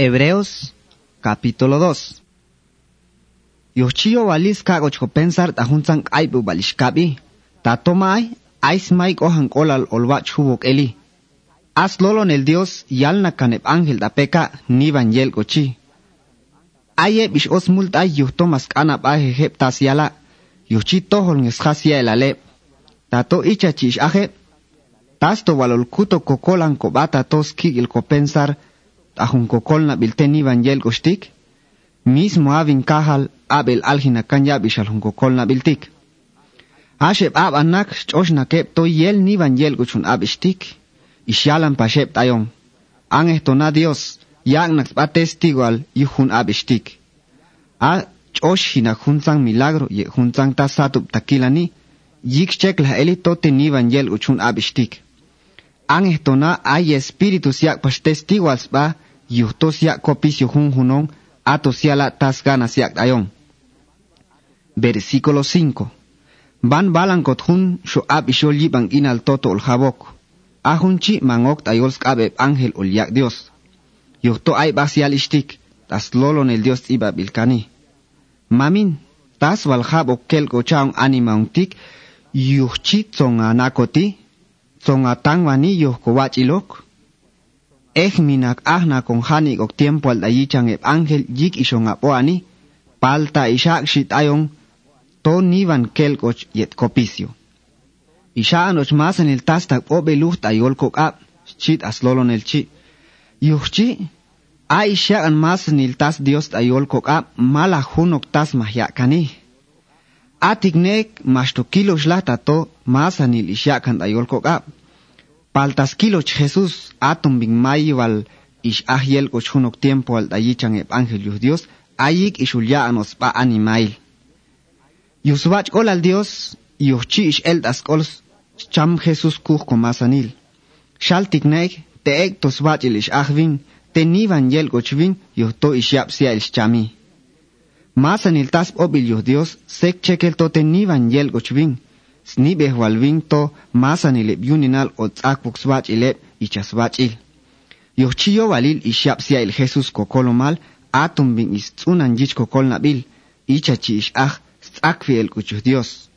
Hebreos capítulo 2 Yochio walis kagoch pensar ta hunsan aibu balishkabi ta tomai ais mai kohan kolal olwa chubok eli as lolon el dios yalna kanep ángel da peka nivan yel gochi. Aye bish os multa yuhtomas kana ba hep tas yala yuchi tohol nges khasia el ale tato icha chish aje tasto walol kuto kokolan ko bata tos kigil ko pensar ajunkokolna bilteni banyel koshtik, mismo abin kahal abel aljina kanyab ishal hunkokolna biltik. Asheb ab anak choshna kep to yel ni banyel kuchun ab ishtik, ishalan pashep tayon. An estona Dios, yagnak pa testigual yuhun ab ishtik. A choshina junzan milagro ye junzan tasatup takilani, yik chekla elitote ni banyel kuchun ab ishtik. An estona ay espíritus yak pashtestigual spa, yuhto siak kopis yuhun hunong, ato siala tas gana siak ayon. Versículo 5. Van balan kot hun sho ab ishol yibang inal toto ol jabok. Ahun chi mangok tayol skabe ángel ol yak Dios. Yuhto ay basial ishtik, tas lolon el Dios iba bilkani. Mamin, tas wal jabok kel gochaong anima untik, yuhchi tsonga nakoti, tsonga tangwani yuh kowachilok, Ejminak ahna con hanik ok tiempo al dayichan eb ángel yik ishon apoani, palta ishak shit ayon, to nivan kelkoch yet copicio. Ishaan och masan el tastak obe lucht ayol kok ab, chit aslolon el chi. Yuchi, a ishaan masan el tas dios ayol kok ab, mala hunok tas mahyakani. Atiknek mashto kilo shlata to masan el ishakan ayol kok ab. Paltas kilo Jesús atom bin mayval ish ahiel cochunok tiempo al dayichan yus Dios ayik ishulya anos pa animail. Yusbach ol al Dios yuchi ish el das kols cham Jesús kuch komasanil. Shaltik neik te ek tosbach il ish ahvin te nivan yel gochvin yuhto ish il chami. Masanil tas obil yus Dios sek chekel to te nivan yel gochvin snibe walvinto masani lep yuninal otzak bukswach ilep ichaswach il. Yochillo walil ishapsia il Jesus kokolomal atum bin istunan jich kokol nabil ichachi ishaj stakfi el kuchuh Dios.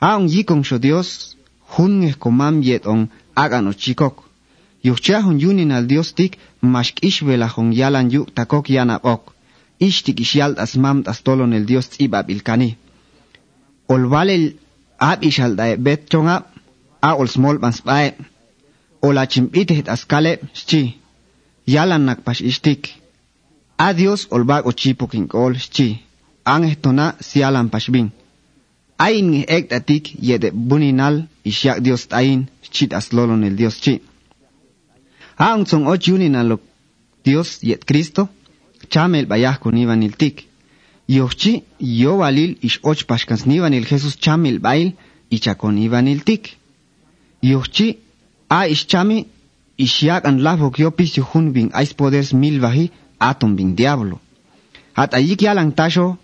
Aon yikon sho Dios junge komam yet on agan ochikok. Yochahun yunin al Dios tik mashkish velahon yalan yuk takok yana ok. Ishtik ishyal asmam tastolon el Dios tibab ilkani. Olval ab ishal dae bet chonga a ol small bans bae. Ola chimpite het askale chi yalan nak pas istik adios ol bag o chipo kin kol chi ang hetona sialan pas bin ain ek tatik yede buninal isyak dios tain chit aslolon el dios chi. Ang tsong o chuninal dios yet cristo chamel bayah kunivan il tik Yochi, yo valil ish och pashkans nivan il Jesus chamil bail y chakon ivan il tik. Yochi, a ish chami ish yak an lafok yo pisi hun bin ais poders mil bahi atom bin diablo. Hat ayik yalang tasho,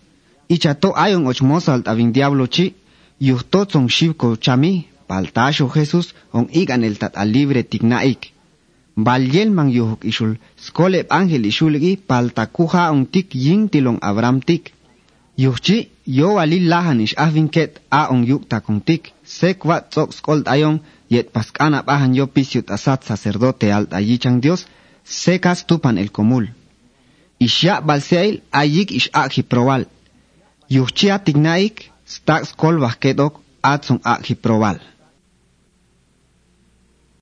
ichato ayon och mosalt avin diablo chi, yuhto tsong shivko chami, pal tasho Jesus on igan el tat libre tignaik. Balyel mang yuhuk isul, skoleb angel isul gi paltakuha ang tik ying tilong Abraham. Yuhchi, yo wali lahanish ish a ang yuk takong tik, sekwa tsok skolt ayong, yet paskana bahan yo pisyut asat sacerdote alt ayichang Dios, sekas tupan el komul. Ishya balseil ayik ish aji probal. Yuhchi atignaik, stak skol bahketok atzong aji probal.